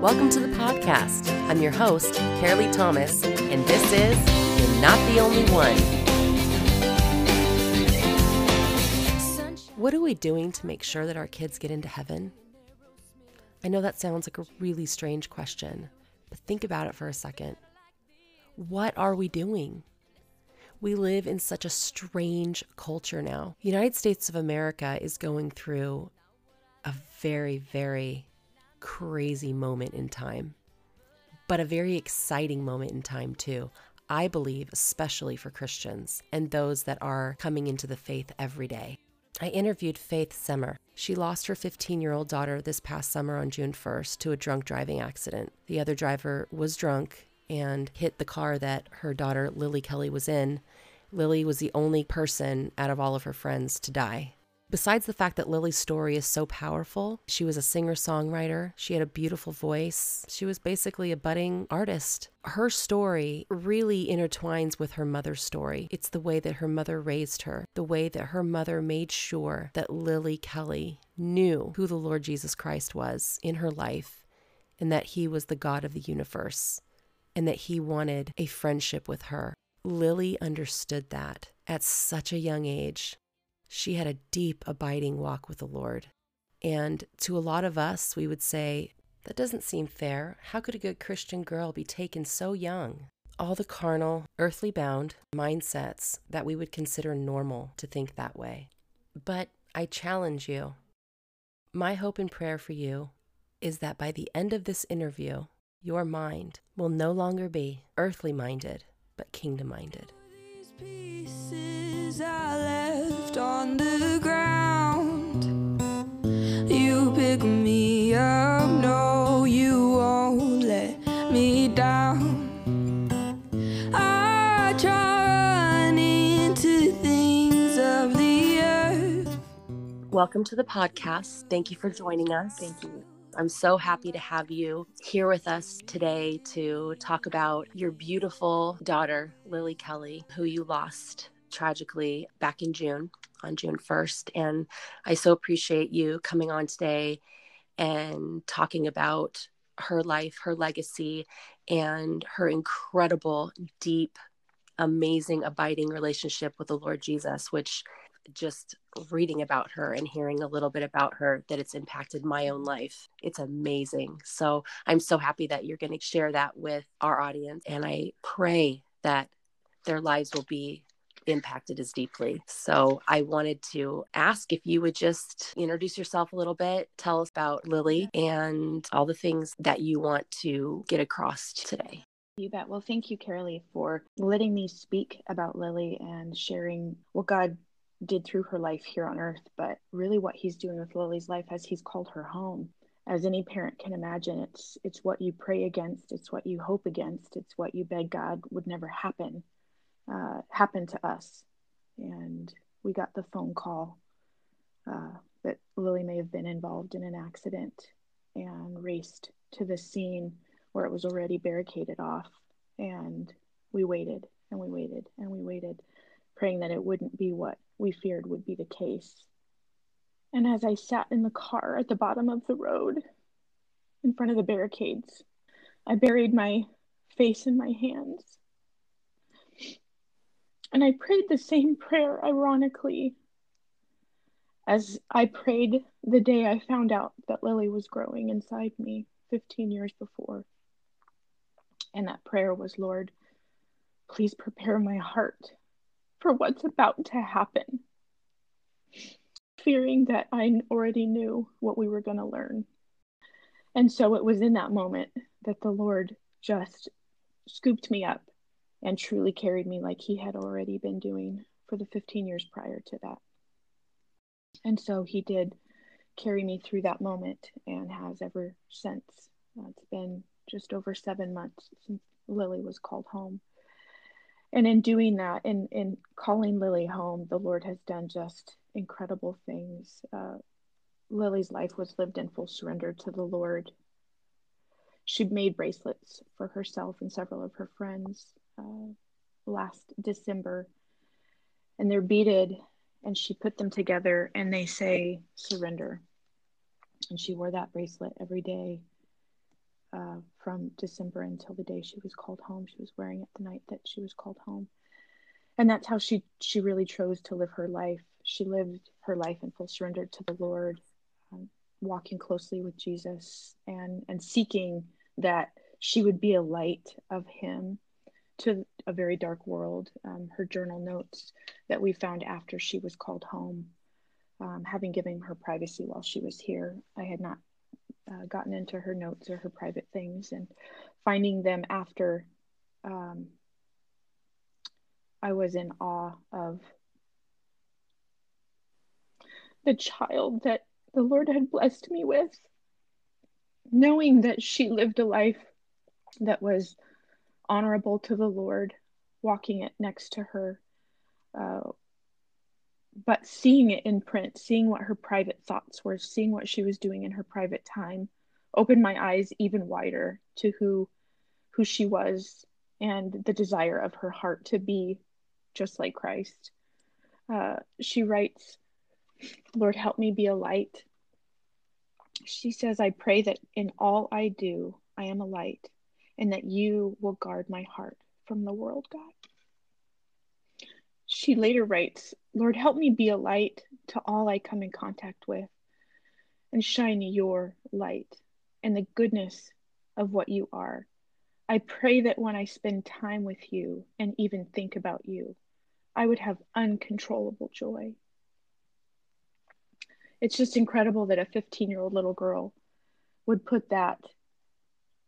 Welcome to the podcast. I'm your host, Carolee Thomas, and this is You're Not the Only One. What are we doing to make sure that our kids get into heaven? I know that sounds like a really strange question, but think about it for a second. What are we doing? We live in such a strange culture now. United States of America is going through a very, very crazy moment in time, but a very exciting moment in time, too. I believe, especially for Christians and those that are coming into the faith every day. I interviewed Faith Semmer. She lost her 15 year old daughter this past summer on June 1st to a drunk driving accident. The other driver was drunk and hit the car that her daughter, Lily Kelly, was in. Lily was the only person out of all of her friends to die. Besides the fact that Lily's story is so powerful, she was a singer songwriter. She had a beautiful voice. She was basically a budding artist. Her story really intertwines with her mother's story. It's the way that her mother raised her, the way that her mother made sure that Lily Kelly knew who the Lord Jesus Christ was in her life and that he was the God of the universe and that he wanted a friendship with her. Lily understood that at such a young age. She had a deep, abiding walk with the Lord. And to a lot of us, we would say, that doesn't seem fair. How could a good Christian girl be taken so young? All the carnal, earthly bound mindsets that we would consider normal to think that way. But I challenge you. My hope and prayer for you is that by the end of this interview, your mind will no longer be earthly minded, but kingdom minded are left on the ground. You pick me up, no, you won't let me down. I try run into things of the earth. Welcome to the podcast. Thank you for joining us. Thank you. I'm so happy to have you here with us today to talk about your beautiful daughter, Lily Kelly, who you lost tragically back in June, on June 1st. And I so appreciate you coming on today and talking about her life, her legacy, and her incredible, deep, amazing, abiding relationship with the Lord Jesus, which just reading about her and hearing a little bit about her that it's impacted my own life. It's amazing. So I'm so happy that you're going to share that with our audience. And I pray that their lives will be impacted as deeply. So I wanted to ask if you would just introduce yourself a little bit, tell us about Lily and all the things that you want to get across today. You bet. Well, thank you, Carolee, for letting me speak about Lily and sharing what God did through her life here on earth, but really what he's doing with Lily's life as he's called her home. As any parent can imagine, it's it's what you pray against, it's what you hope against, it's what you beg God would never happen uh, happened to us. And we got the phone call uh, that Lily may have been involved in an accident and raced to the scene where it was already barricaded off. And we waited and we waited and we waited, praying that it wouldn't be what we feared would be the case. And as I sat in the car at the bottom of the road in front of the barricades, I buried my face in my hands and I prayed the same prayer, ironically, as I prayed the day I found out that Lily was growing inside me 15 years before. And that prayer was, Lord, please prepare my heart for what's about to happen. Fearing that I already knew what we were going to learn. And so it was in that moment that the Lord just scooped me up and truly carried me like he had already been doing for the 15 years prior to that. And so he did carry me through that moment and has ever since. It's been just over seven months since Lily was called home. And in doing that, in, in calling Lily home, the Lord has done just incredible things. Uh, Lily's life was lived in full surrender to the Lord. She made bracelets for herself and several of her friends uh, last December, and they're beaded, and she put them together, and they say surrender. And she wore that bracelet every day uh, from December until the day she was called home. She was wearing it the night that she was called home, and that's how she she really chose to live her life. She lived her life in full surrender to the Lord, um, walking closely with Jesus, and and seeking that she would be a light of Him to a very dark world. Um, her journal notes that we found after she was called home, um, having given her privacy while she was here, I had not uh, gotten into her notes or her private things, and finding them after um, I was in awe of the child that the Lord had blessed me with, knowing that she lived a life that was honorable to the Lord, walking it next to her, uh, but seeing it in print, seeing what her private thoughts were, seeing what she was doing in her private time, opened my eyes even wider to who who she was and the desire of her heart to be just like Christ. Uh, she writes, Lord, help me be a light. She says, I pray that in all I do, I am a light, and that you will guard my heart from the world, God. She later writes, Lord, help me be a light to all I come in contact with, and shine your light and the goodness of what you are. I pray that when I spend time with you and even think about you, I would have uncontrollable joy. It's just incredible that a 15 year old little girl would put that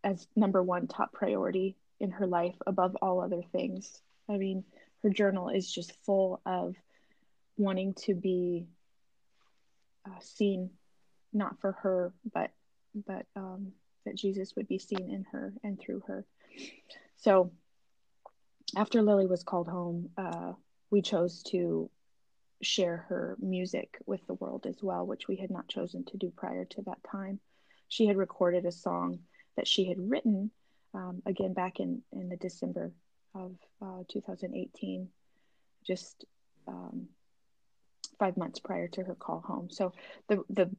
as number one top priority in her life above all other things. I mean, her journal is just full of wanting to be uh, seen, not for her, but but um, that Jesus would be seen in her and through her. So, after Lily was called home, uh, we chose to share her music with the world as well, which we had not chosen to do prior to that time. She had recorded a song that she had written um, again back in, in the December of uh, 2018, just um, five months prior to her call home. So the the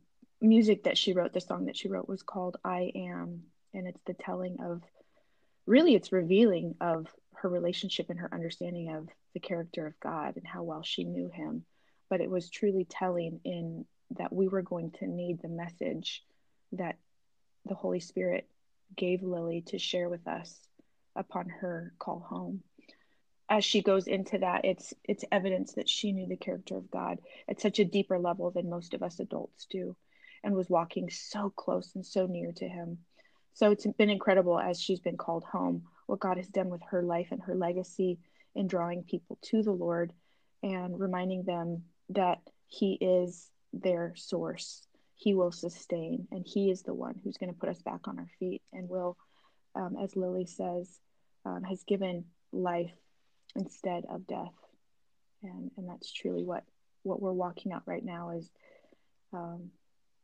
music that she wrote, the song that she wrote, was called "I Am," and it's the telling of, really, it's revealing of her relationship and her understanding of the character of God and how well she knew Him. But it was truly telling in that we were going to need the message that the Holy Spirit gave Lily to share with us upon her call home. As she goes into that, it's it's evidence that she knew the character of God at such a deeper level than most of us adults do, and was walking so close and so near to Him. So it's been incredible as she's been called home, what God has done with her life and her legacy in drawing people to the Lord and reminding them that He is their source. He will sustain, and He is the one who's going to put us back on our feet and will, um, as Lily says, um, has given life instead of death. And, and that's truly what, what we're walking out right now is um,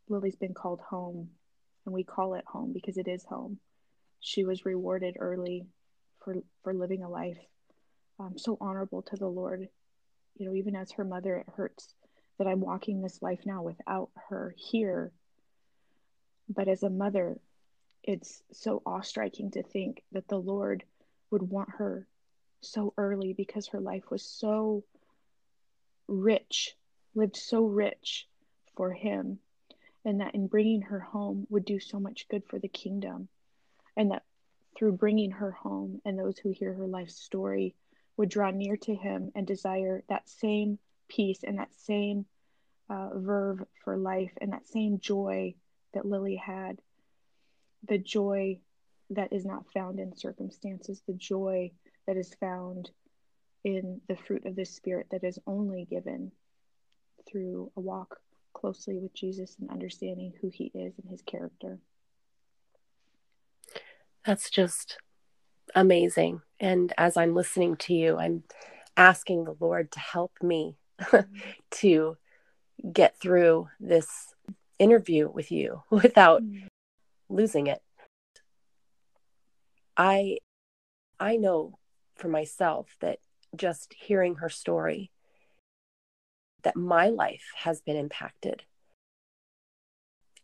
Lily's been called home, and we call it home because it is home. She was rewarded early for, for living a life um, so honorable to the Lord. You know, even as her mother, it hurts that I'm walking this life now without her here. But as a mother, it's so awe striking to think that the Lord would want her so early because her life was so rich, lived so rich for Him, and that in bringing her home would do so much good for the kingdom. And that through bringing her home and those who hear her life story would draw near to Him and desire that same peace and that same uh, verve for life and that same joy that Lily had the joy that is not found in circumstances, the joy that is found in the fruit of the Spirit that is only given through a walk closely with Jesus and understanding who He is and His character. That's just amazing. And as I'm listening to you, I'm asking the Lord to help me to get through this interview with you without mm. losing it. I I know for myself that just hearing her story that my life has been impacted.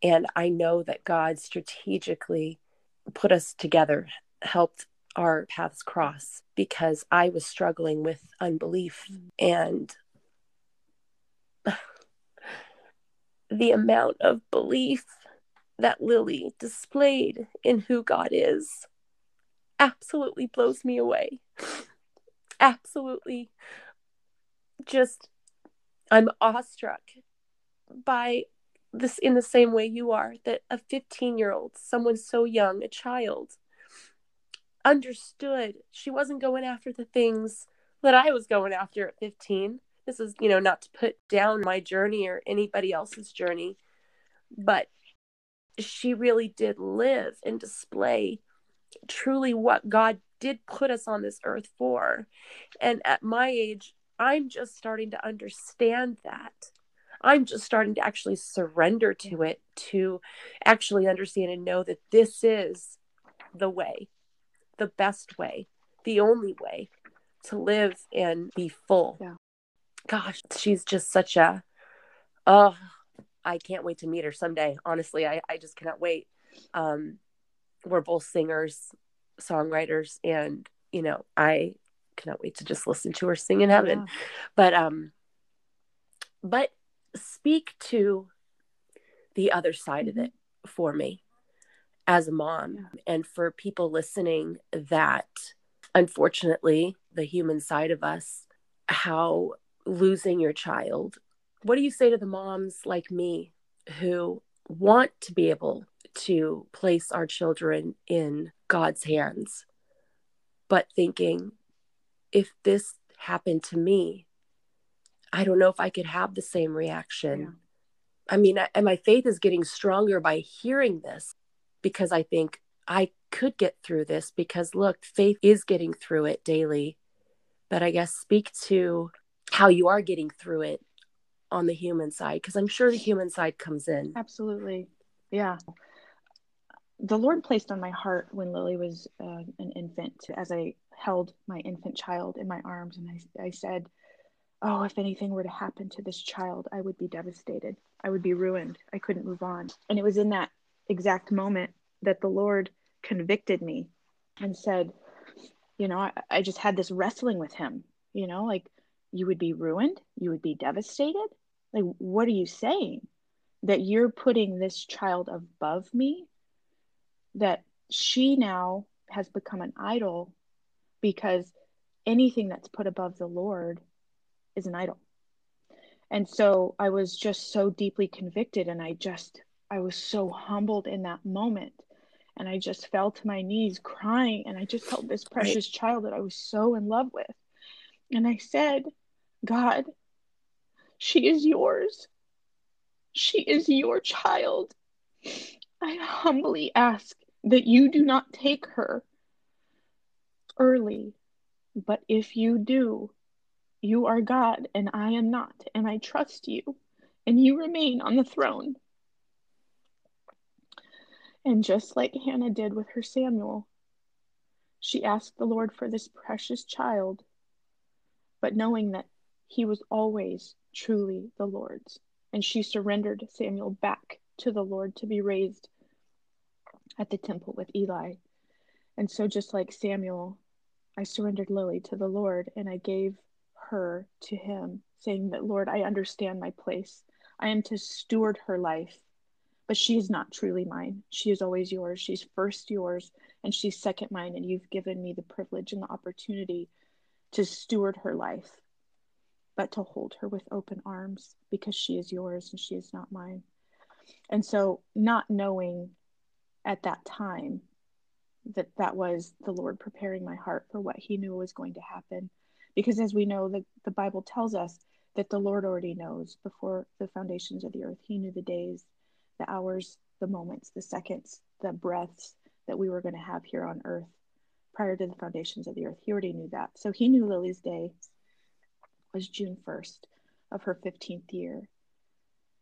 And I know that God strategically put us together, helped our paths cross because I was struggling with unbelief and the amount of belief that Lily displayed in who God is absolutely blows me away. Absolutely just I'm awestruck by this in the same way you are that a 15 year old, someone so young, a child, understood she wasn't going after the things that I was going after at 15. This is, you know, not to put down my journey or anybody else's journey, but she really did live and display truly what God did put us on this earth for. And at my age, I'm just starting to understand that. I'm just starting to actually surrender to it, to actually understand and know that this is the way, the best way, the only way to live and be full. Yeah. Gosh, she's just such a, oh, I can't wait to meet her someday. Honestly, I, I just cannot wait. Um, we're both singers, songwriters, and, you know, I cannot wait to just listen to her sing in heaven. Yeah. But, um, but speak to the other side of it for me as a mom and for people listening that unfortunately the human side of us how losing your child what do you say to the moms like me who want to be able to place our children in God's hands but thinking if this happened to me I don't know if I could have the same reaction. Yeah. I mean, I, and my faith is getting stronger by hearing this because I think I could get through this because look, faith is getting through it daily. But I guess speak to how you are getting through it on the human side because I'm sure the human side comes in. Absolutely. Yeah. The Lord placed on my heart when Lily was uh, an infant as I held my infant child in my arms and I, I said, oh, if anything were to happen to this child, I would be devastated. I would be ruined. I couldn't move on. And it was in that exact moment that the Lord convicted me and said, you know, I, I just had this wrestling with him, you know, like you would be ruined, you would be devastated. Like, what are you saying? That you're putting this child above me? That she now has become an idol because anything that's put above the Lord is an idol. And so I was just so deeply convicted and I just I was so humbled in that moment. And I just fell to my knees crying and I just held this precious child that I was so in love with. And I said, God, she is yours. She is your child. I humbly ask that you do not take her early, but if you do, you are God, and I am not, and I trust you, and you remain on the throne. And just like Hannah did with her Samuel, she asked the Lord for this precious child, but knowing that he was always truly the Lord's. And she surrendered Samuel back to the Lord to be raised at the temple with Eli. And so, just like Samuel, I surrendered Lily to the Lord and I gave her to him, saying that, Lord, I understand my place. I am to steward her life, but she is not truly mine. She is always yours. She's first yours, and she's second mine. And you've given me the privilege and the opportunity to steward her life, but to hold her with open arms because she is yours and she is not mine. And so, not knowing at that time that that was the Lord preparing my heart for what He knew was going to happen because as we know, the, the Bible tells us that the Lord already knows before the foundations of the earth. He knew the days, the hours, the moments, the seconds, the breaths that we were going to have here on earth prior to the foundations of the earth. He already knew that. So he knew Lily's day was June 1st of her 15th year.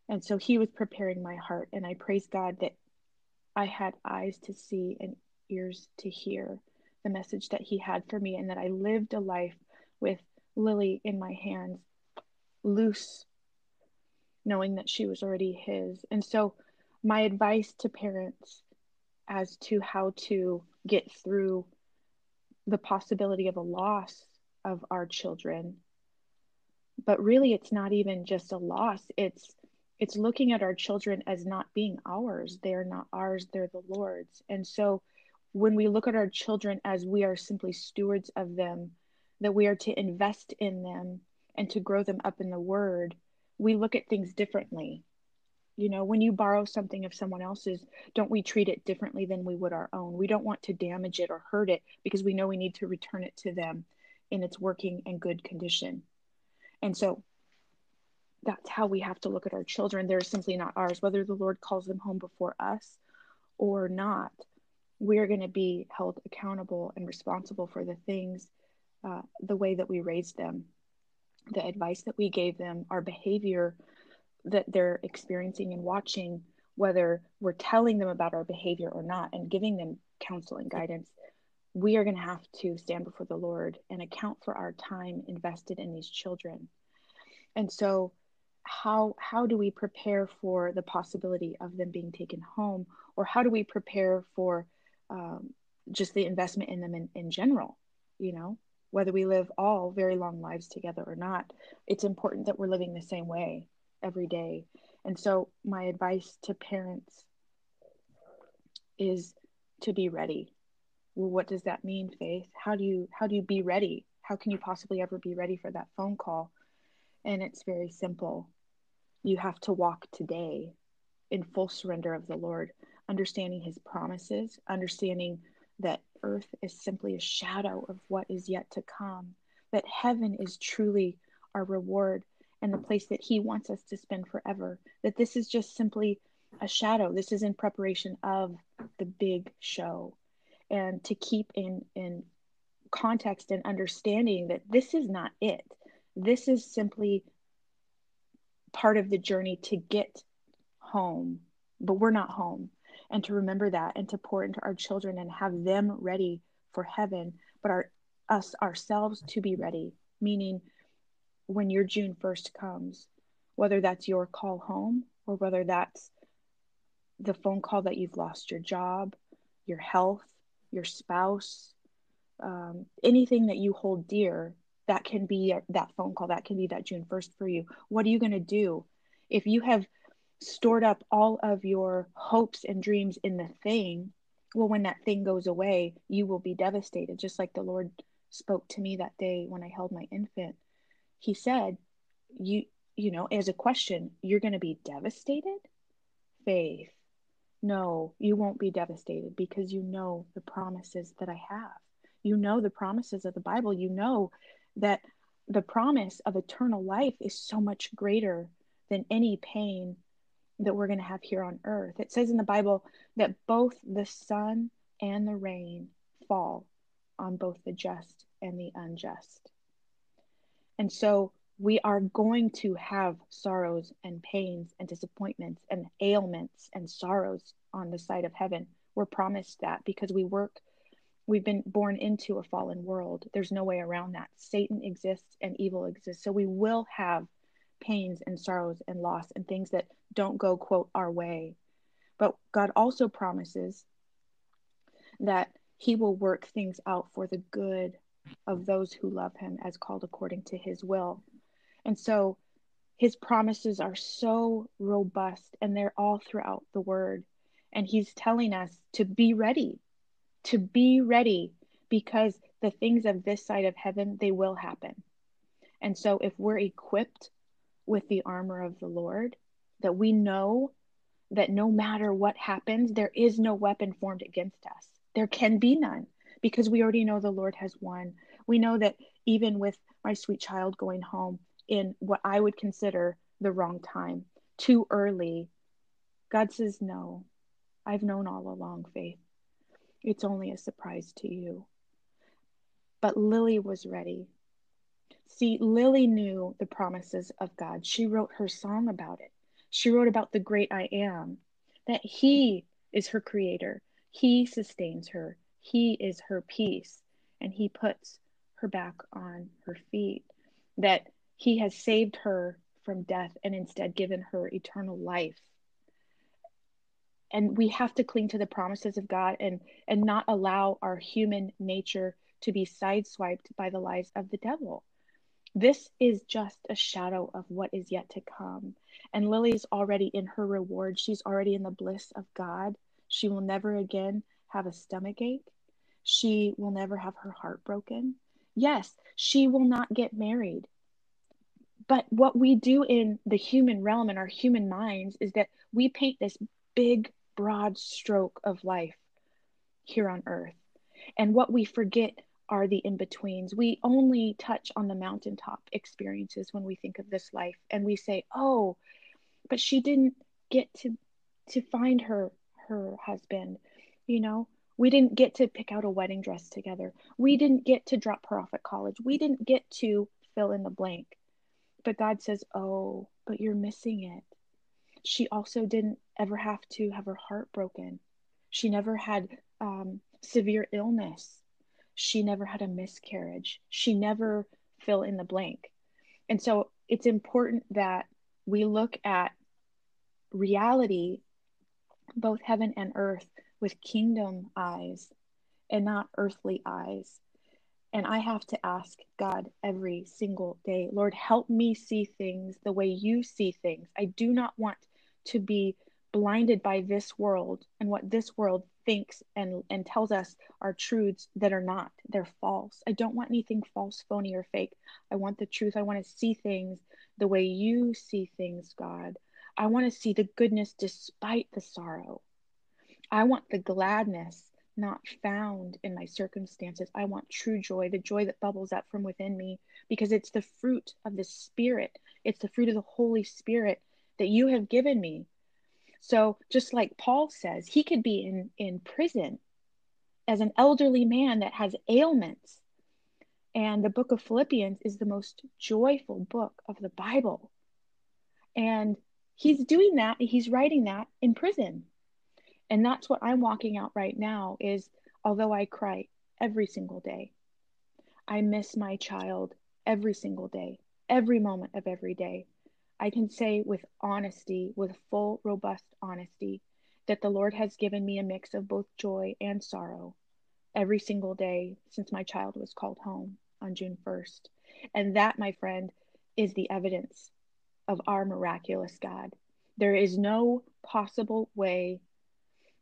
And so he was preparing my heart. And I praise God that I had eyes to see and ears to hear the message that he had for me and that I lived a life with Lily in my hands, loose, knowing that she was already his. And so, my advice to parents as to how to get through the possibility of a loss of our children but really it's not even just a loss. It's it's looking at our children as not being ours. They're not ours they're the lord's. And so when we look at our children as we are simply stewards of them that we are to invest in them and to grow them up in the word we look at things differently. You know when you borrow something of someone else's don't we treat it differently than we would our own? We don't want to damage it or hurt it because we know we need to return it to them in its working and good condition and so that's how we have to look at our children. They're simply not ours. Whether the Lord calls them home before us or not, we're going to be held accountable and responsible for the things, uh, the way that we raised them, the advice that we gave them, our behavior that they're experiencing and watching, whether we're telling them about our behavior or not and giving them counsel and guidance. We are going to have to stand before the Lord and account for our time invested in these children. And so, how how do we prepare for the possibility of them being taken home? Or how do we prepare for um, just the investment in them in, in general you know? Whether we live all very long lives together or not it's important that we're living the same way every day. And so my advice to parents is to be ready well what does that mean faith how do you how do you be ready how can you possibly ever be ready for that phone call and it's very simple you have to walk today in full surrender of the Lord, understanding his promises, understanding that earth is simply a shadow of what is yet to come, that heaven is truly our reward and the place that he wants us to spend forever, that this is just simply a shadow. This is in preparation of the big show. And to keep in, in context and understanding that this is not it. This is simply part of the journey to get home, but we're not home. And to remember that and to pour into our children and have them ready for heaven, but our us ourselves to be ready, meaning when your June 1st comes, whether that's your call home or whether that's the phone call that you've lost your job, your health, your spouse, um, anything that you hold dear that can be that phone call that can be that june 1st for you. What are you going to do? If you have stored up all of your hopes and dreams in the thing well when that thing goes away you will be devastated. Just like the lord spoke to me that day when i held my infant he said you you know as a question you're going to be devastated? Faith no you won't be devastated because you know the promises that i have you know the promises of the bible you know that the promise of eternal life is so much greater than any pain that we're going to have here on earth. It says in the Bible that both the sun and the rain fall on both the just and the unjust. And so we are going to have sorrows and pains and disappointments and ailments and sorrows on the side of heaven. We're promised that because we work we've been born into a fallen world. There's no way around that. Satan exists and evil exists. So we will have pains and sorrows and loss and things that don't go, quote, our way. But God also promises that he will work things out for the good of those who love him as called according to his will. And so his promises are so robust and they're all throughout the word. And he's telling us to be ready to be ready because the things of this side of heaven, they will happen. And so if we're equipped with the armor of the Lord, that we know that no matter what happens, there is no weapon formed against us. There can be none because we already know the Lord has won. We know that even with my sweet child going home in what I would consider the wrong time, too early, God says, No, I've known all along, Faith. It's only a surprise to you. But Lily was ready. See, Lily knew the promises of God. She wrote her song about it. She wrote about the great I am, that He is her creator. He sustains her. He is her peace. And He puts her back on her feet. That He has saved her from death and instead given her eternal life. and we have to cling to the promises of God and and not allow our human nature to be sideswiped by the lies of the devil. This is just a shadow of what is yet to come. And Lily's already in her reward. She's already in the bliss of God. She will never again have a stomach ache. She will never have her heart broken. Yes, she will not get married. But what we do in the human realm and our human minds is that we paint this big, broad stroke of life here on earth. And what we forget are the in betweens. We only touch on the mountaintop experiences when we think of this life and we say, "Oh, but she didn't get to to find her her husband." You know, we didn't get to pick out a wedding dress together. We didn't get to drop her off at college. We didn't get to fill in the blank. But God says, "Oh, but you're missing it." She also didn't ever have to have her heart broken. She never had um, severe illness she never had a miscarriage. She never fill in the blank. And so it's important that we look at reality, both heaven and earth, with kingdom eyes and not earthly eyes. And I have to ask God every single day, Lord, help me see things the way you see things. I do not want to be blinded by this world and what this world thinks and and tells us are truths that are not. They're false. I don't want anything false phony or fake. I want the truth. I want to see things the way you see things god. I want to see the goodness despite the sorrow. I want the gladness not found in my circumstances i want true joy the joy that bubbles up from within me because it's the fruit of the spirit it's the fruit of the holy spirit that you have given me so just like Paul says, he could be in, in prison as an elderly man that has ailments. And the book of Philippians is the most joyful book of the Bible. And he's doing that, he's writing that in prison. And that's what I'm walking out right now is although I cry every single day, I miss my child every single day, every moment of every day. I can say with honesty, with full, robust honesty, that the Lord has given me a mix of both joy and sorrow every single day since my child was called home on June 1st. And that, my friend, is the evidence of our miraculous God. There is no possible way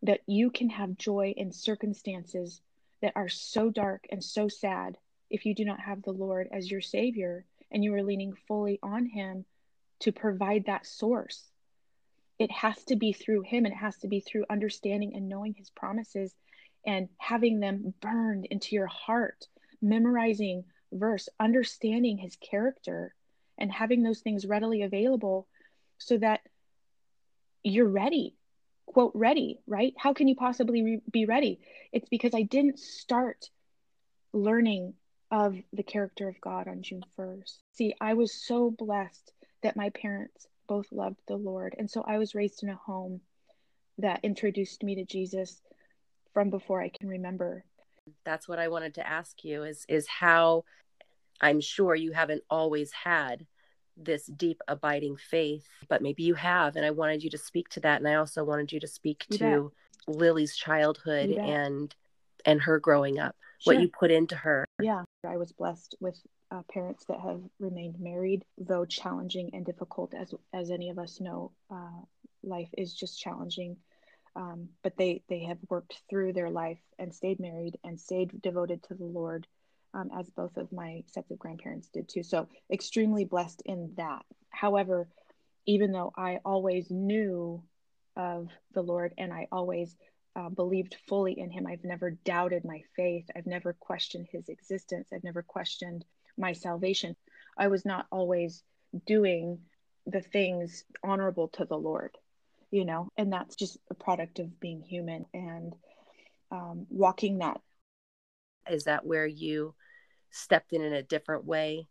that you can have joy in circumstances that are so dark and so sad if you do not have the Lord as your Savior and you are leaning fully on Him to provide that source. It has to be through Him, and it has to be through understanding and knowing His promises and having them burned into your heart, memorizing verse, understanding His character, and having those things readily available so that you're ready. Quote, ready, right? How can you possibly re- be ready? It's because I didn't start learning of the character of God on June 1st. See, I was so blessed that my parents both loved the Lord. And so I was raised in a home that introduced me to Jesus from before I can remember. That's what I wanted to ask you is is how I'm sure you haven't always had this deep abiding faith, but maybe you have and I wanted you to speak to that and I also wanted you to speak you to bet. Lily's childhood and and her growing up, sure. what you put into her. Yeah, I was blessed with uh, parents that have remained married, though challenging and difficult, as as any of us know, uh, life is just challenging. Um, but they they have worked through their life and stayed married and stayed devoted to the Lord, um, as both of my sets of grandparents did too. So extremely blessed in that. However, even though I always knew of the Lord and I always uh, believed fully in Him, I've never doubted my faith. I've never questioned His existence. I've never questioned my salvation. I was not always doing the things honorable to the Lord, you know, and that's just a product of being human and um, walking that. Is that where you stepped in in a different way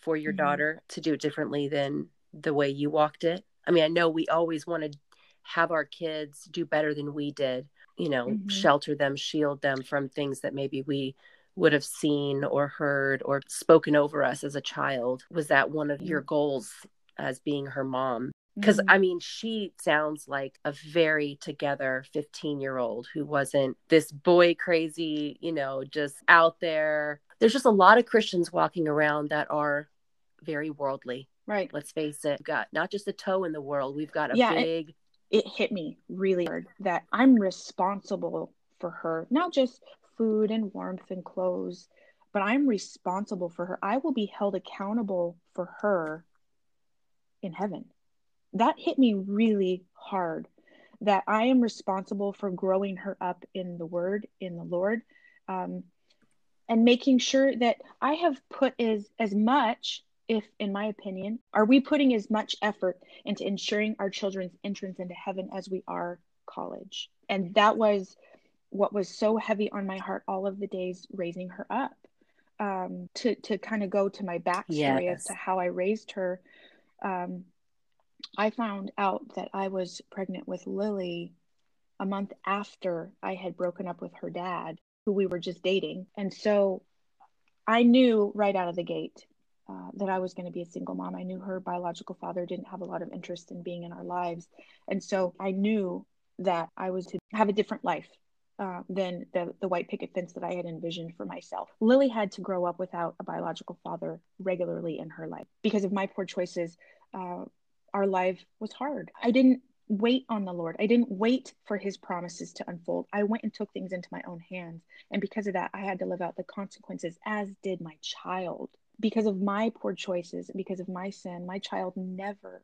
for your mm-hmm. daughter to do it differently than the way you walked it? I mean, I know we always want to have our kids do better than we did, you know, mm-hmm. shelter them, shield them from things that maybe we would have seen or heard or spoken over us as a child? Was that one of your goals as being her mom? because Mhm. I mean, she sounds like a very together 15 year old who wasn't this boy crazy, you know, just out there. There's just a lot of Christians walking around that are very worldly. right. Let's face it. We've got not just a toe in the world, we've got a Yeah, big, It hit me really hard that I'm responsible for her, not just food and warmth and clothes, but I'm responsible for her. I will be held accountable for her in heaven. That hit me really hard that I am responsible for growing her up in the word, in the Lord, um, and making sure that I have put as, as much, if in my opinion, are we putting as much effort into ensuring our children's entrance into heaven as we are college? And that was what was so heavy on my heart all of the days raising her up. Um, to to kind of go to my backstory Yes. as to how I raised her, um, I found out that I was pregnant with Lily a month after I had broken up with her dad, who we were just dating. And so I knew right out of the gate uh, that I was going to be a single mom. I knew her biological father didn't have a lot of interest in being in our lives. And so I knew that I was to have a different life. Uh, than the, the white picket fence that I had envisioned for myself. Lily had to grow up without a biological father regularly in her life. Because of my poor choices, uh, our life was hard. I didn't wait on the Lord. I didn't wait for his promises to unfold. I went and took things into my own hands. And because of that, I had to live out the consequences, as did my child. Because of my poor choices, because of my sin, my child never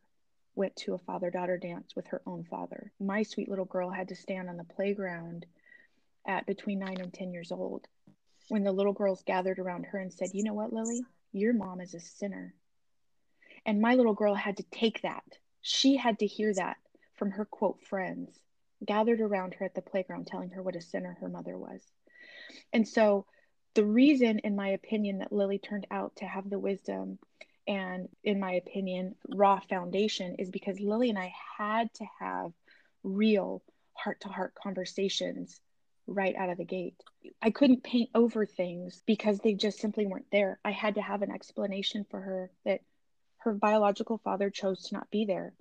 went to a father daughter dance with her own father. My sweet little girl had to stand on the playground at between nine and 10 years old when the little girls gathered around her and said, You know what, Lily? Your mom is a sinner. And my little girl had to take that. She had to hear that from her quote friends gathered around her at the playground telling her what a sinner her mother was. And so, the reason, in my opinion, that Lily turned out to have the wisdom and, in my opinion, raw foundation is because Lily and I had to have real heart to heart conversations right out of the gate. I couldn't paint over things because they just simply weren't there. I had to have an explanation for her that her biological father chose to not be there.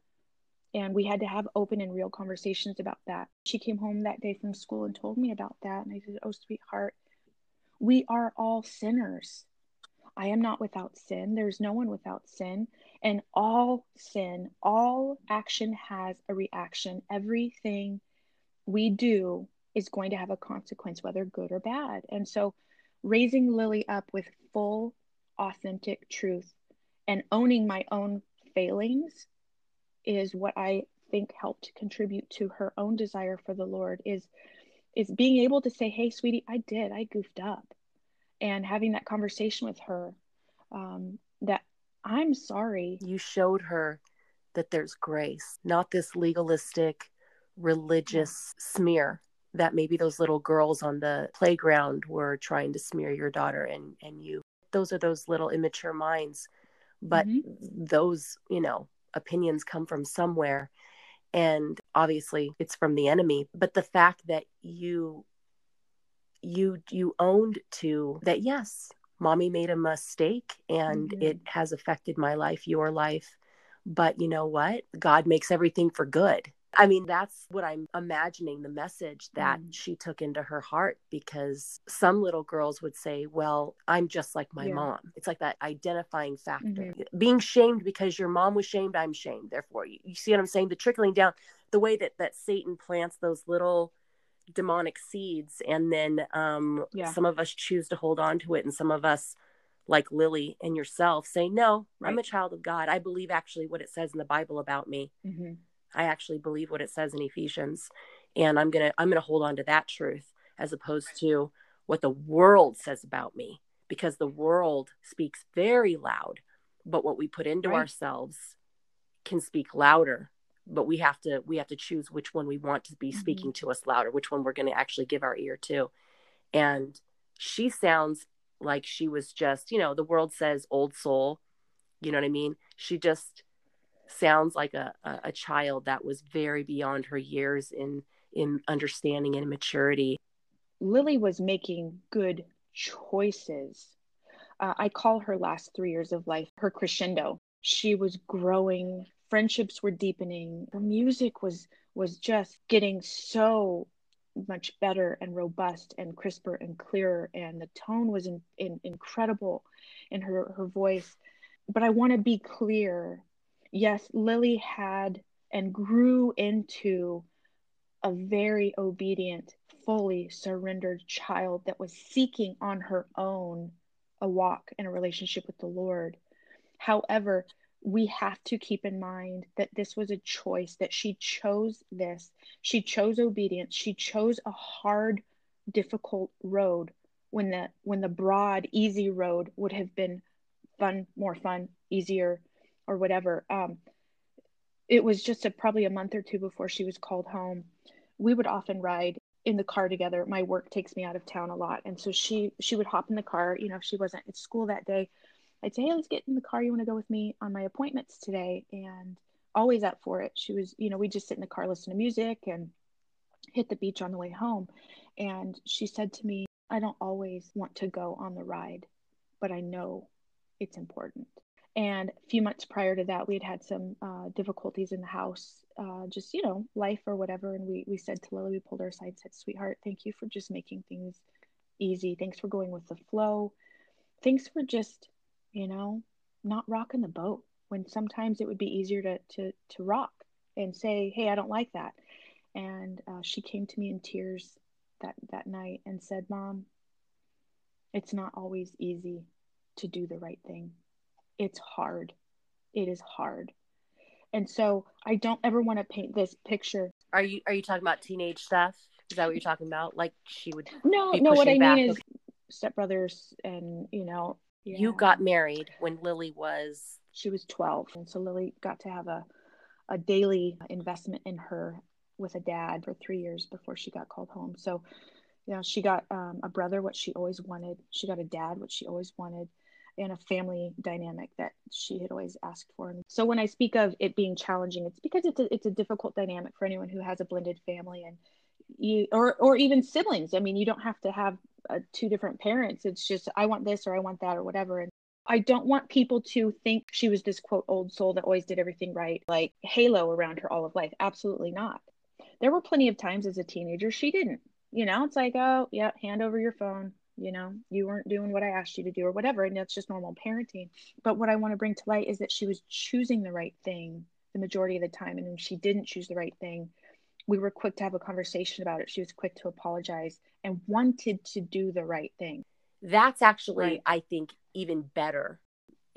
And we had to have open and real conversations about that. She came home that day from school and told me about that. And I said, Oh, sweetheart, we are all sinners. I am not without sin. There's no one without sin. And all sin, all action has a reaction. Everything we do is going to have a consequence, whether good or bad. And so, raising Lily up with full, authentic truth and owning my own failings is what I think helped contribute to her own desire for the Lord is is being able to say, "Hey, sweetie, I did. I goofed up," and having that conversation with her um, that I'm sorry. you showed her that there's grace, not this legalistic religious smear that maybe those little girls on the playground were trying to smear your daughter and and you those are those little immature minds but Mhm. those you know opinions come from somewhere and obviously it's from the enemy. But the fact that you you you owned to that yes mommy made a mistake and Mhm. it has affected my life your life. But you know what? God makes everything for good i mean that's what i'm imagining the message that Mm. she took into her heart because some little girls would say well i'm just like my Yeah. mom it's like that identifying factor Mhm. being shamed because your mom was shamed i'm shamed therefore you, you see what i'm saying the trickling down the way that that satan plants those little demonic seeds and then um Yeah. some of us choose to hold on to it and some of us like lily and yourself say no i'm a child of god i believe actually what it says in the bible about me hmm i actually believe what it says in ephesians and i'm gonna i'm gonna hold on to that truth as opposed to what the world says about me because the world speaks very loud but what we put into Right. ourselves can speak louder but we have to we have to choose which one we want to be Mhm. speaking to us louder which one we're going to actually give our ear to and she sounds like she was just you know the world says old soul you know what i mean she just sounds like a, a, child that was very beyond her years in in understanding and maturity Lily was making good choices. Uh, I call her last three years of life her crescendo. She was growing friendships were deepening the music was was just getting so much better and robust and crisper and clearer and the tone was in, in, incredible in her her voice but i want to be clear yes lily had and grew into a very obedient fully surrendered child that was seeking on her own a walk in a relationship with the lord. However we have to keep in mind that this was a choice that she chose this. She chose obedience. She chose a hard difficult road when the when the broad easy road would have been fun more fun easier or whatever um it was just a, probably a month or two before she was called home we would often ride in the car together my work takes me out of town a lot and so she she would hop in the car you know if she wasn't at school that day I'd say, hey, let's get in the car. You want to go with me on my appointments today? And always up for it. She was, you know, we just sit in the car, listen to music, and hit the beach on the way home. And she said to me, I don't always want to go on the ride, but I know it's important. And a few months prior to that, we had had some uh, difficulties in the house, uh, just, you know, life or whatever. And we, we said to Lily, we pulled her aside, said, sweetheart, thank you for just making things easy. Thanks for going with the flow. Thanks for just you know, not rocking the boat when sometimes it would be easier to to to rock and say, "Hey, I don't like that." And uh, she came to me in tears that that night and said, "Mom, it's not always easy to do the right thing. It's hard. It is hard." And so I don't ever want to paint this picture. Are you are you talking about teenage stuff? Is that what you're talking about? Like she would No, no, what I mean is stepbrothers and you know yeah. You got married when Lily was she was 12 and so Lily got to have a a daily investment in her with a dad for 3 years before she got called home. So you know, she got um, a brother what she always wanted. She got a dad what she always wanted and a family dynamic that she had always asked for. And so when I speak of it being challenging, it's because it's a, it's a difficult dynamic for anyone who has a blended family and you or or even siblings. I mean, you don't have to have uh, two different parents. It's just, I want this or I want that or whatever. And I don't want people to think she was this quote old soul that always did everything right, like halo around her all of life. Absolutely not. There were plenty of times as a teenager she didn't. You know, it's like, oh, yeah, hand over your phone. You know, you weren't doing what I asked you to do or whatever. And that's just normal parenting. But what I want to bring to light is that she was choosing the right thing the majority of the time. And when she didn't choose the right thing, we were quick to have a conversation about it. She was quick to apologize and wanted to do the right thing. That's actually, right. I think, even better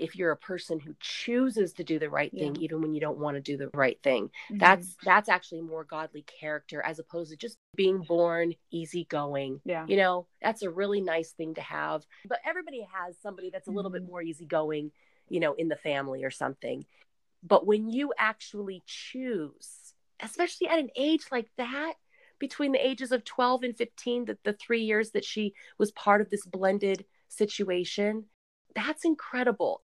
if you're a person who chooses to do the right thing yeah. even when you don't want to do the right thing mm-hmm. that's that's actually more godly character as opposed to just being born easygoing yeah you know that's a really nice thing to have but everybody has somebody that's a little mm-hmm. bit more easygoing you know in the family or something but when you actually choose especially at an age like that between the ages of 12 and 15 the, the three years that she was part of this blended situation that's incredible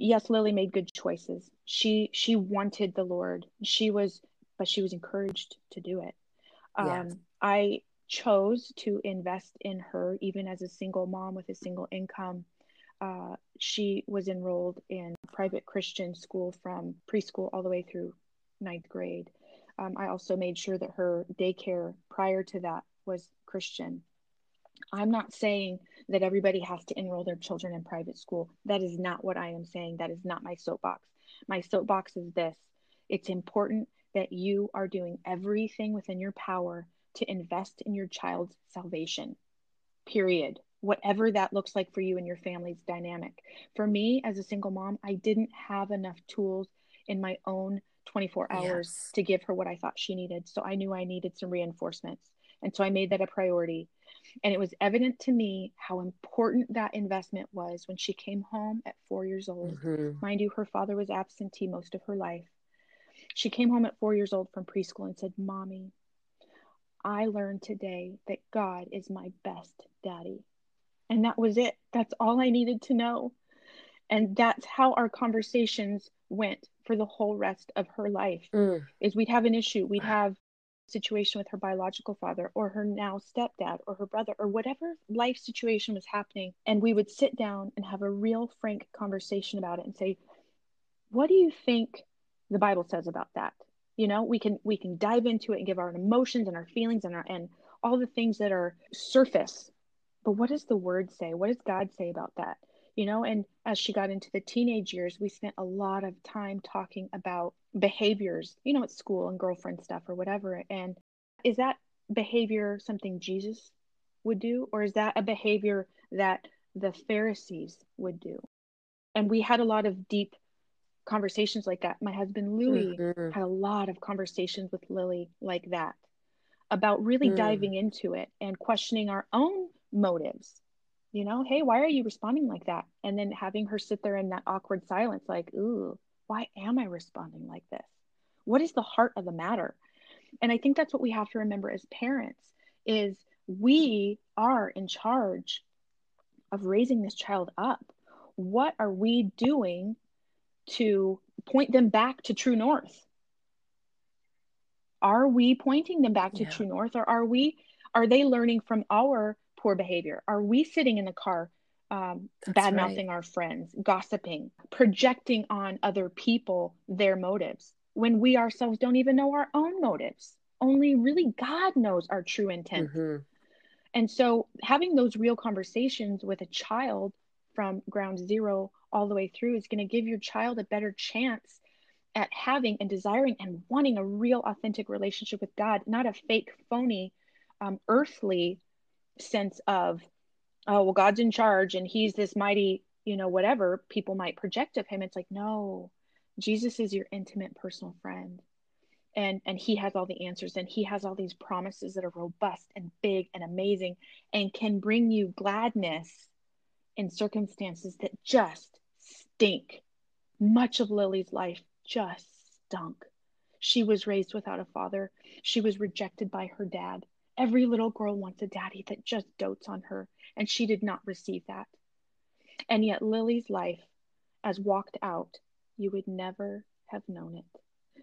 yes lily made good choices. She she wanted the lord. She was but she was encouraged to do it. Um i chose to invest in her even as a single mom with a single income. Uh, she was enrolled in private christian school from preschool all the way through ninth grade. Um, I also made sure that her daycare prior to that was Christian. I'm not saying that everybody has to enroll their children in private school. That is not what I am saying. That is not my soapbox. My soapbox is this it's important that you are doing everything within your power to invest in your child's salvation, period. Whatever that looks like for you and your family's dynamic. For me, as a single mom, I didn't have enough tools in my own 24 hours yes. to give her what I thought she needed. So I knew I needed some reinforcements. And so I made that a priority. And it was evident to me how important that investment was when she came home at four years old. Mm-hmm. Mind you, her father was absentee most of her life. She came home at four years old from preschool and said, Mommy, I learned today that God is my best daddy. And that was it. That's all I needed to know. And that's how our conversations went for the whole rest of her life mm. is we'd have an issue we'd have situation with her biological father or her now stepdad or her brother or whatever life situation was happening and we would sit down and have a real frank conversation about it and say what do you think the Bible says about that. You know, we can we can dive into it and give our emotions and our feelings and our and all the things that are surface. But what does the word say? What does God say about that? You know, and as she got into the teenage years, we spent a lot of time talking about behaviors, you know, at school and girlfriend stuff or whatever. And is that behavior something Jesus would do, or is that a behavior that the Pharisees would do? And we had a lot of deep conversations like that. My husband Louis mm-hmm. had a lot of conversations with Lily like that about really mm. diving into it and questioning our own motives. You know, hey, why are you responding like that? And then having her sit there in that awkward silence, like, ooh, why am I responding like this? What is the heart of the matter? And I think that's what we have to remember as parents is we are in charge of raising this child up. What are we doing to point them back to true north? Are we pointing them back to yeah. true north or are we are they learning from our poor behavior? Are we sitting in the car um, bad mouthing right. our friends, gossiping, projecting on other people their motives when we ourselves don't even know our own motives? Only really God knows our true intent. Mm-hmm. And so, having those real conversations with a child from ground zero all the way through is going to give your child a better chance at having and desiring and wanting a real, authentic relationship with God, not a fake, phony, um, earthly sense of, oh, well, God's in charge and he's this mighty, you know, whatever people might project of him. It's like, no, Jesus is your intimate personal friend. And and he has all the answers and he has all these promises that are robust and big and amazing and can bring you gladness in circumstances that just stink. Much of lily's life just stunk. She was raised without a father. She was rejected by her dad every little girl wants a daddy that just dotes on her and she did not receive that and yet lily's life as walked out you would never have known it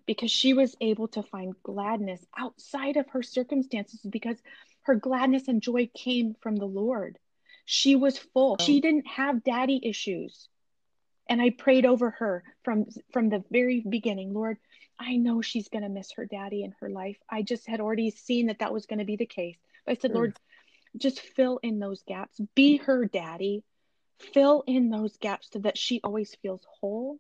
because she was able to find gladness outside of her circumstances because her gladness and joy came from the Lord. She was full. She oh. didn't have daddy issues. And I prayed over her from from the very beginning, Lord, I know she's going to miss her daddy in her life. I just had already seen that that was going to be the case. But I said, mm. Lord, just fill in those gaps. Be her daddy. Fill in those gaps so that she always feels whole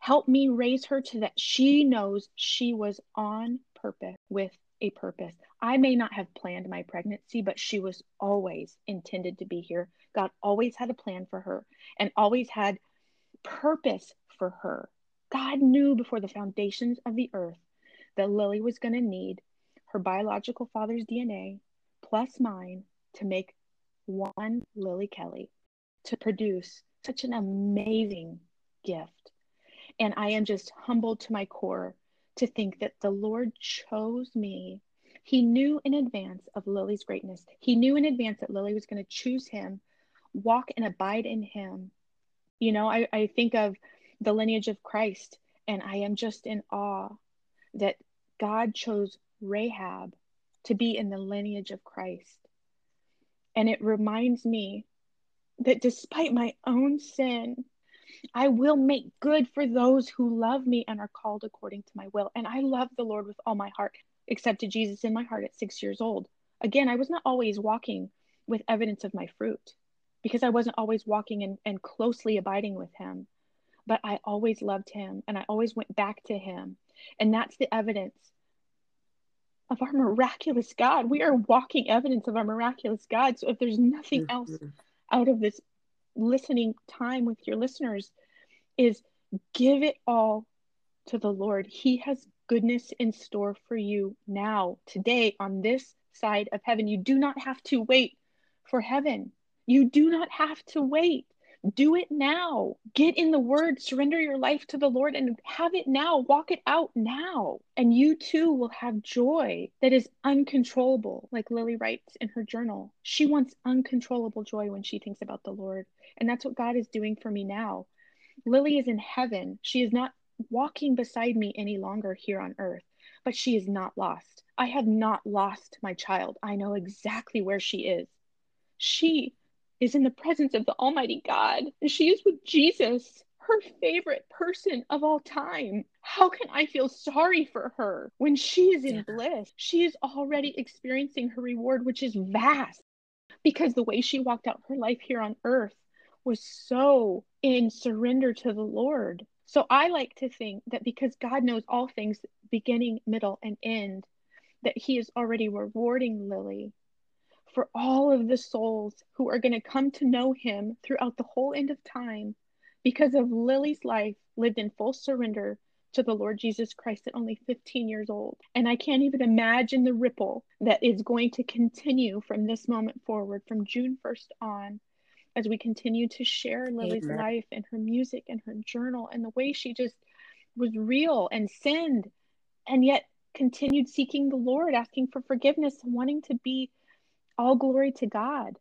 Help me raise her to that she knows she was on purpose with a purpose. I may not have planned my pregnancy, but she was always intended to be here. God always had a plan for her and always had purpose for her. God knew before the foundations of the earth that Lily was going to need her biological father's DNA plus mine to make one Lily Kelly to produce such an amazing gift. And I am just humbled to my core to think that the Lord chose me. He knew in advance of Lily's greatness. He knew in advance that Lily was going to choose him, walk and abide in him. You know, I, I think of the lineage of Christ, and I am just in awe that God chose Rahab to be in the lineage of Christ. And it reminds me that despite my own sin, I will make good for those who love me and are called according to my will. And I love the Lord with all my heart, accepted Jesus in my heart at six years old. Again, I was not always walking with evidence of my fruit because I wasn't always walking and, and closely abiding with him. But I always loved him and I always went back to him. And that's the evidence of our miraculous God. We are walking evidence of our miraculous God. So if there's nothing else mm-hmm. out of this listening time with your listeners is give it all to the Lord. He has goodness in store for you now, today, on this side of heaven. You do not have to wait for heaven. You do not have to wait. Do it now. Get in the word, surrender your life to the Lord and have it now. Walk it out now. And you too will have joy that is uncontrollable, like Lily writes in her journal. She wants uncontrollable joy when she thinks about the Lord. And that's what God is doing for me now. Lily is in heaven. She is not walking beside me any longer here on earth, but she is not lost. I have not lost my child. I know exactly where she is. She is in the presence of the Almighty God. And she is with Jesus. her favorite person of all time. How can I feel sorry for her when she is in yeah. bliss? She is already experiencing her reward, which is vast because the way she walked out her life here on earth was so in surrender to the Lord. So I like to think that because God knows all things, beginning, middle, and end, that He is already rewarding Lily for all of the souls who are going to come to know Him throughout the whole end of time because of Lily's life lived in full surrender to the Lord Jesus Christ at only 15 years old. And I can't even imagine the ripple that is going to continue from this moment forward, from June 1st on, as we continue to share Lily's Amen. life and her music and her journal and the way she just was real and sinned and yet continued seeking the Lord, asking for forgiveness, wanting to be all glory to God.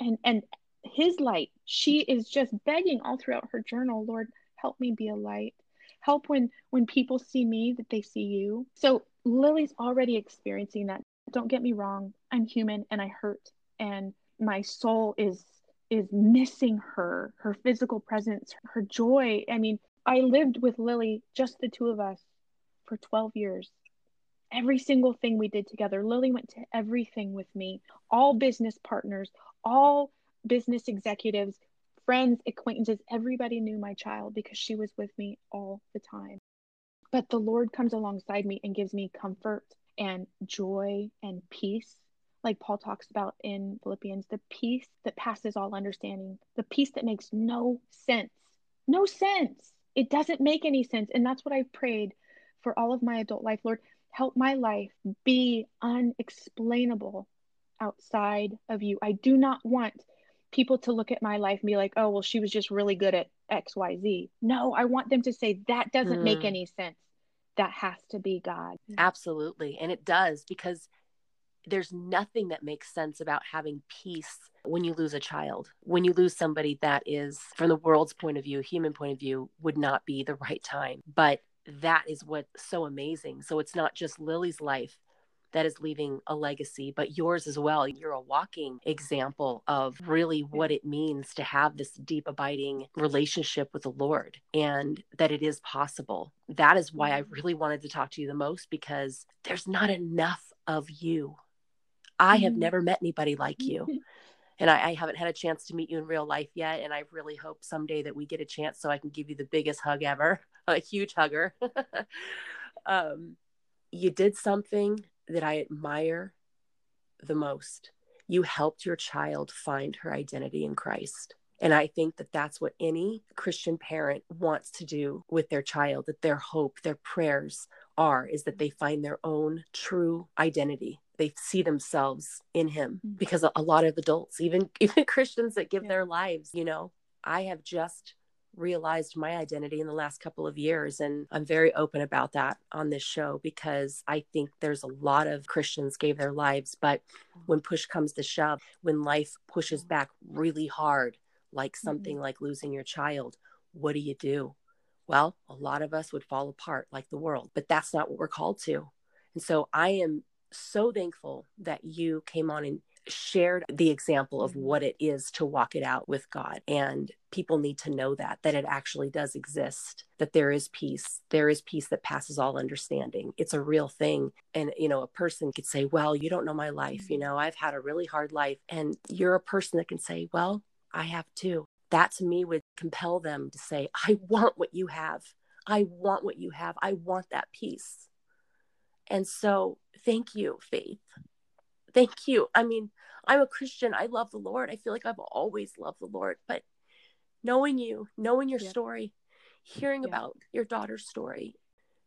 And and his light. She is just begging all throughout her journal, Lord, help me be a light. Help when when people see me that they see you. So Lily's already experiencing that. Don't get me wrong. I'm human and I hurt and my soul is is missing her, her physical presence, her joy. I mean, I lived with Lily, just the two of us, for 12 years. Every single thing we did together. Lily went to everything with me, all business partners, all business executives, friends, acquaintances, everybody knew my child because she was with me all the time. But the Lord comes alongside me and gives me comfort and joy and peace. Like Paul talks about in Philippians, the peace that passes all understanding, the peace that makes no sense. No sense. It doesn't make any sense. And that's what I've prayed for all of my adult life. Lord, help my life be unexplainable outside of you. I do not want people to look at my life and be like, oh, well, she was just really good at XYZ. No, I want them to say that doesn't mm. make any sense. That has to be God. Absolutely. And it does because there's nothing that makes sense about having peace when you lose a child. When you lose somebody that is, from the world's point of view, human point of view, would not be the right time. But that is what's so amazing. So it's not just Lily's life that is leaving a legacy, but yours as well. You're a walking example of really what it means to have this deep, abiding relationship with the Lord and that it is possible. That is why I really wanted to talk to you the most because there's not enough of you. I have mm-hmm. never met anybody like you. and I, I, haven't had a chance to meet you in real life yet. And I really hope someday that we get a chance so I can give you the biggest hug ever, a huge hugger. um, you did something that I admire the most. You helped your child find her identity in Christ. And I think that that's what any Christian parent wants to do with their child, that their hope, their prayers are, is that they find their own true identity. They see themselves in him mm-hmm. because a lot of adults, even, even Christians that give yeah. their lives, you know, I have just realized my identity in the last couple of years. And I'm very open about that on this show because I think there's a lot of Christians gave their lives, but when push comes to shove, when life pushes back really hard, like something mm-hmm. like losing your child, what do you do? Well, a lot of us would fall apart like the world, but that's not what we're called to. And so I am so thankful that you came on and shared the example of mm-hmm. what it is to walk it out with God. And people need to know that, that it actually does exist, that there is peace. There is peace that passes all understanding. It's a real thing. And, you know, a person could say, well, you don't know my life. You mm-hmm. know, I've had a really hard life. And you're a person that can say, well, I have too. That to me would compel them to say, I want what you have. I want what you have. I want that peace. And so, thank you, Faith, thank you. I mean, I'm a Christian. I love the Lord. I feel like I've always loved the Lord. But knowing you, knowing your story, hearing about your daughter's story.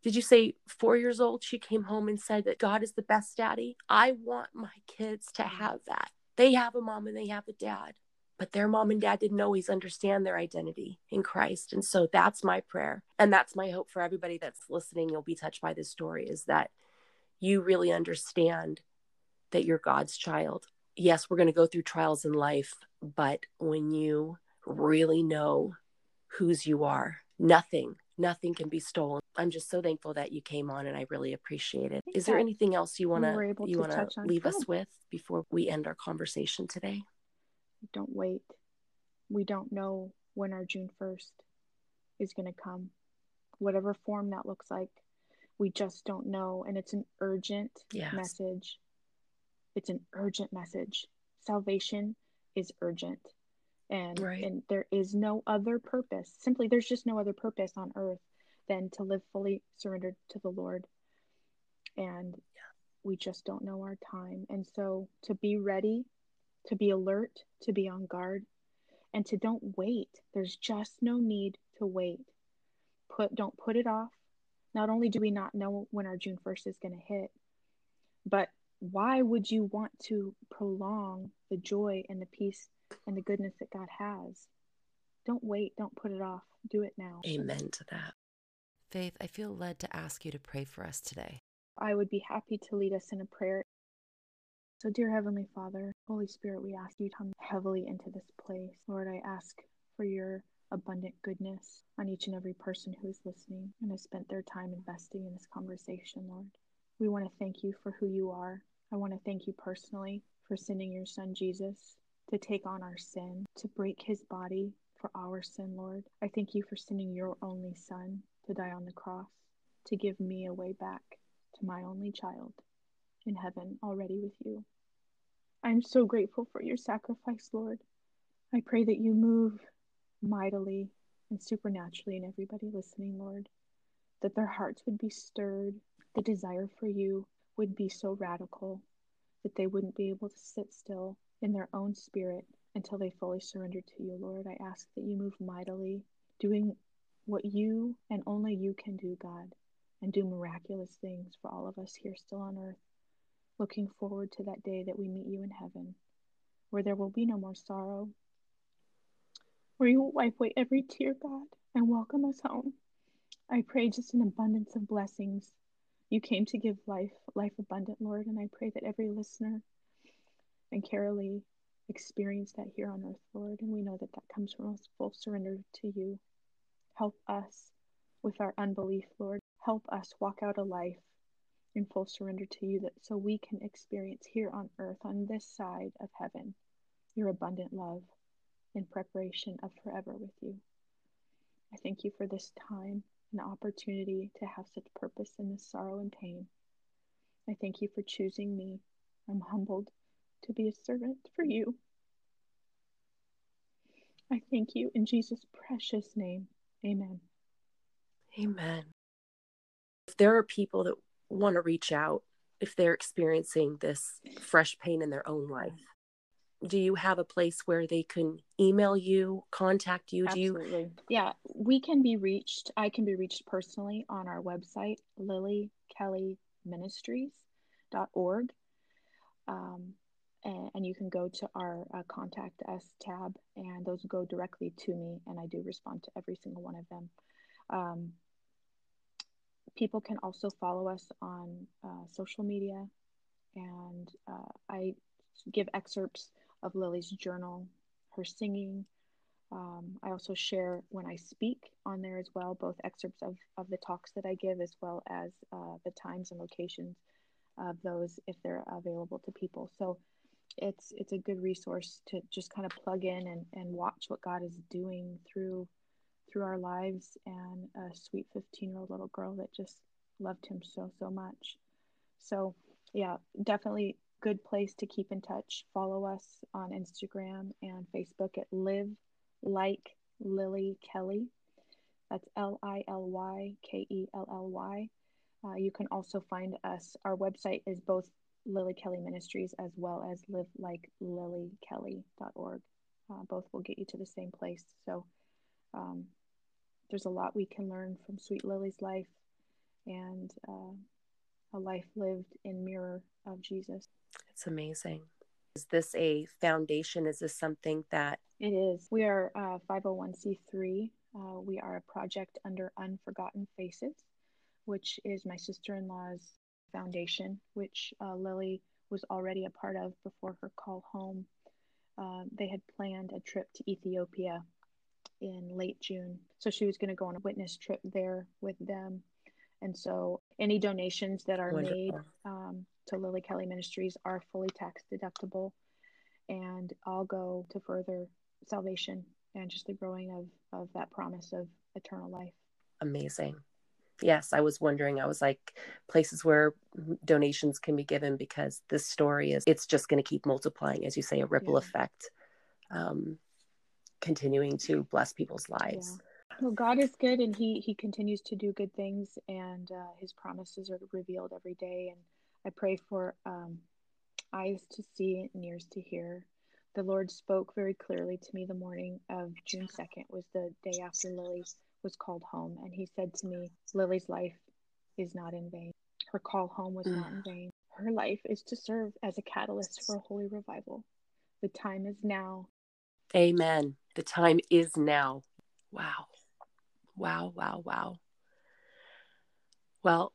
Did you say four years old? She came home and said that God is the best daddy. I want my kids to mm. have that. They have a mom and they have a dad, but their mom and dad didn't always understand their identity in Christ. And so that's my prayer. And that's my hope for everybody that's listening. You'll be touched by this story is that you really understand that you're God's child. Yes, we're going to go through trials in life, but when you really know whose you are, nothing, nothing can be stolen. I'm just so thankful that you came on and I really appreciate it. Is there anything else you want to you want to leave us with before we end our conversation today? Don't wait. We don't know when our June 1st is going to come, whatever form that looks like. We just don't know. And it's an urgent Yes. message. It's an urgent message. Salvation is urgent. And, Right. and there is no other purpose. Simply, there's just no other purpose on earth than to live fully surrendered to the Lord. And we just don't know our time. And so to be ready, to be alert, to be on guard, and to don't wait. There's just no need to wait. Put don't put it off. Not only do we not know when our June 1st is going to hit, but why would you want to prolong the joy and the peace and the goodness that God has? Don't wait, don't put it off. Do it now. Amen to that. Faith, I feel led to ask you to pray for us today. I would be happy to lead us in a prayer. So, dear Heavenly Father, Holy Spirit, we ask you to come heavily into this place. Lord, I ask for your abundant goodness on each and every person who is listening and has spent their time investing in this conversation, Lord. We want to thank you for who you are. I want to thank you personally for sending your son Jesus to take on our sin, to break his body for our sin, Lord. I thank you for sending your only son to die on the cross, to give me a way back to my only child in heaven already with you. I'm so grateful for your sacrifice, Lord. I pray that you move mightily and supernaturally in everybody listening, Lord, that their hearts would be stirred, the desire for you would be so radical that they wouldn't be able to sit still in their own spirit until they fully surrender to you, Lord. I ask that you move mightily, doing what you and only you can do, God, and do miraculous things for all of us here still on earth. Looking forward to that day that we meet you in heaven, where there will be no more sorrow, where you will wipe away every tear, God, and welcome us home. I pray just an abundance of blessings. You came to give life, life abundant, Lord, and I pray that every listener and Carolee experience that here on earth, Lord, and we know that that comes from us full surrender to you. Help us with our unbelief, Lord. Help us walk out a life in full surrender to you that so we can experience here on earth on this side of heaven your abundant love in preparation of forever with you. I thank you for this time and opportunity to have such purpose in this sorrow and pain. I thank you for choosing me. I'm humbled to be a servant for you. I thank you in Jesus' precious name. Amen. Amen. If there are people that want to reach out, if they're experiencing this fresh pain in their own life, do you have a place where they can email you, contact you? Do you? Absolutely. Yeah, we can be reached. I can be reached personally on our website, lilykellyministries.org. Um, and, you can go to our uh, contact us tab, and those go directly to me, and I do respond to every single one of them. Um, people can also follow us on uh, social media, and uh, I give excerpts of Lily's journal, her singing. Um, I also share when I speak on there as well, both excerpts of, of the talks that I give as well as uh, the times and locations of those if they're available to people. So it's it's a good resource to just kind of plug in and, and watch what God is doing through through our lives and a sweet 15 year old little girl that just loved him so so much. So yeah, definitely good place to keep in touch. Follow us on Instagram and Facebook at Live Like Lily Kelly. That's L I L Y K E L L Y. Uh, you can also find us. Our website is both Lily Kelly Ministries as well as livelikeLilyKelly.org. Uh, both will get you to the same place. So um, there's a lot we can learn from Sweet Lily's life and uh, a life lived in mirror of Jesus. It's amazing. Is this a foundation? Is this something that It is. We are uh, 501c3. Uh, we are a project under Unforgotten Faces, which is my sister in law's foundation, which uh, Lily was already a part of before her call home. Uh, they had planned a trip to Ethiopia in late June. So she was going to go on a witness trip there with them. And so any donations that are Wonderful. made um, to Lily Kelly Ministries are fully tax deductible and all go to further salvation and just the growing of of that promise of eternal life. Amazing. Yes, I was wondering. I was like places where donations can be given because this story is it's just going to keep multiplying, as you say, a ripple Yeah. effect, um, continuing to bless people's lives. Well, God is good, and He He continues to do good things, and uh, His promises are revealed every day. And I pray for um, eyes to see and ears to hear. The Lord spoke very clearly to me the morning of June second, was the day after Lily was called home, and He said to me, "Lily's life is not in vain. Her call home was not in vain. Her life is to serve as a catalyst for a holy revival. The time is now." Amen. The time is now. Wow. Wow, wow, wow. Well,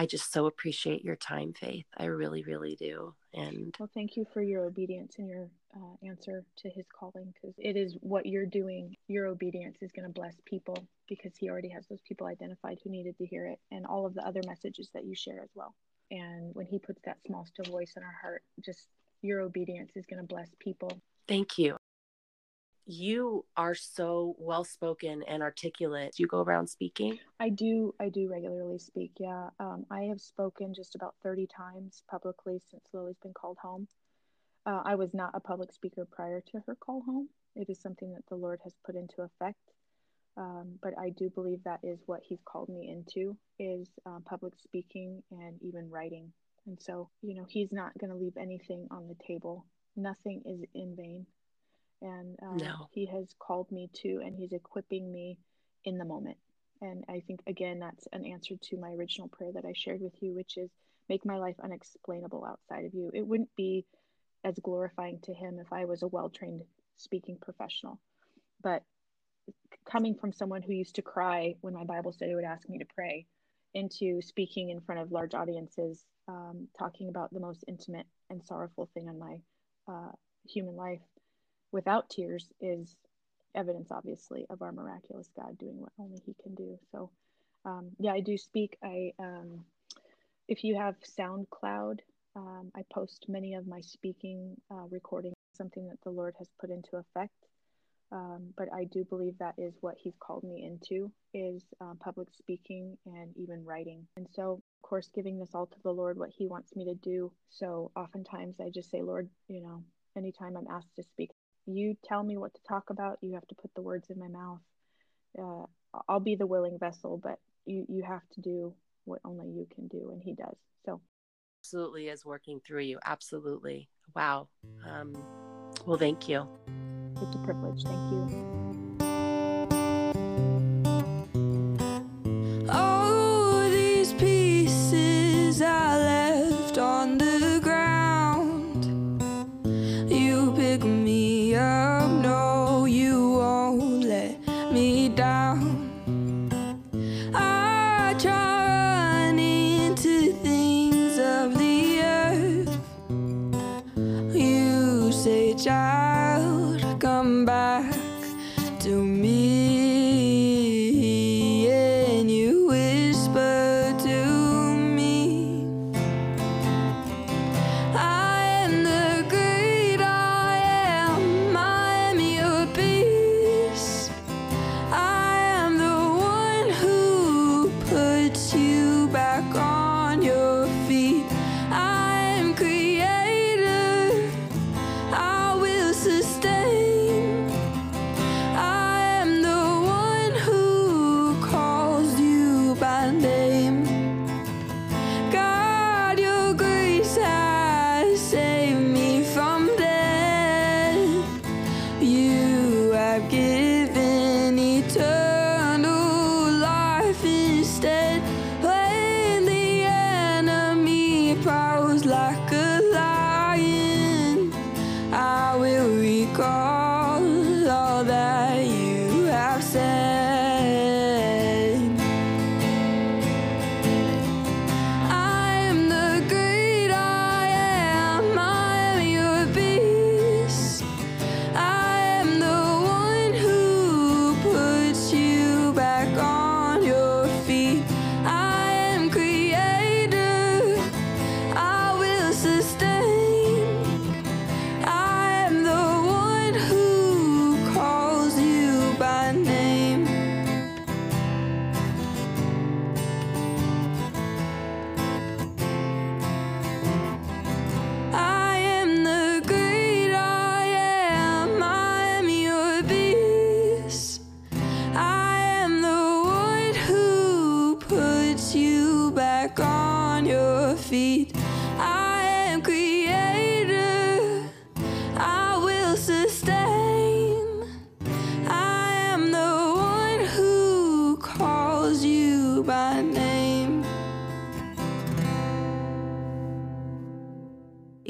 I just so appreciate your time, Faith. I really, really do. And Well, thank you for your obedience and your uh, answer to his calling because it is what you're doing. Your obedience is going to bless people because he already has those people identified who needed to hear it and all of the other messages that you share as well. And when he puts that small, still voice in our heart, just your obedience is going to bless people. thank you. You are so well spoken and articulate. Do you go around speaking. I do, I do regularly speak. Yeah. Um, I have spoken just about 30 times publicly since Lily's been called home. Uh, I was not a public speaker prior to her call home. It is something that the Lord has put into effect. Um, but I do believe that is what He's called me into is uh, public speaking and even writing. And so, you know, He's not going to leave anything on the table. Nothing is in vain. And uh, No. He has called me to, and He's equipping me in the moment. And I think, again, that's an answer to my original prayer that I shared with you, which is make my life unexplainable outside of you. It wouldn't be as glorifying to Him if I was a well trained speaking professional. But coming from someone who used to cry when my Bible study would ask me to pray into speaking in front of large audiences, um, talking about the most intimate and sorrowful thing in my uh, human life without tears is evidence, obviously, of our miraculous God doing what only He can do. So, um, yeah, I do speak. I, um, if you have SoundCloud, um, I post many of my speaking uh, recordings, something that the Lord has put into effect. Um, but I do believe that is what He's called me into is uh, public speaking and even writing. And so, of course, giving this all to the Lord, what He wants me to do. So oftentimes I just say, Lord, you know, anytime I'm asked to speak, you tell me what to talk about. You have to put the words in my mouth. Uh, I'll be the willing vessel, but you you have to do what only you can do, and He does. So Absolutely is working through you. Absolutely. Wow. Um, well, thank you. it's a privilege. Thank you.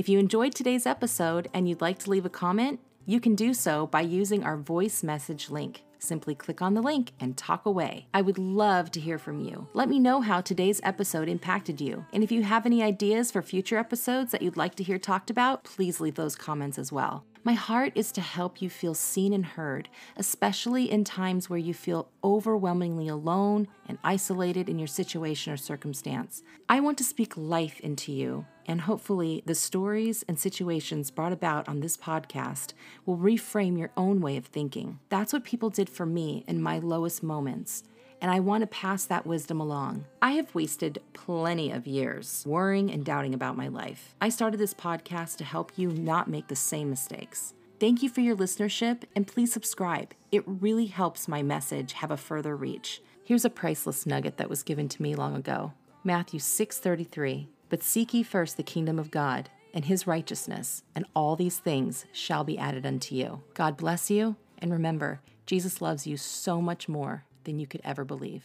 If you enjoyed today's episode and you'd like to leave a comment, you can do so by using our voice message link. Simply click on the link and talk away. I would love to hear from you. Let me know how today's episode impacted you. And if you have any ideas for future episodes that you'd like to hear talked about, please leave those comments as well. My heart is to help you feel seen and heard, especially in times where you feel overwhelmingly alone and isolated in your situation or circumstance. I want to speak life into you, and hopefully, the stories and situations brought about on this podcast will reframe your own way of thinking. That's what people did for me in my lowest moments and I want to pass that wisdom along. I have wasted plenty of years worrying and doubting about my life. I started this podcast to help you not make the same mistakes. Thank you for your listenership and please subscribe. It really helps my message have a further reach. Here's a priceless nugget that was given to me long ago. Matthew 6:33. But seek ye first the kingdom of God and his righteousness, and all these things shall be added unto you. God bless you, and remember, Jesus loves you so much more than you could ever believe.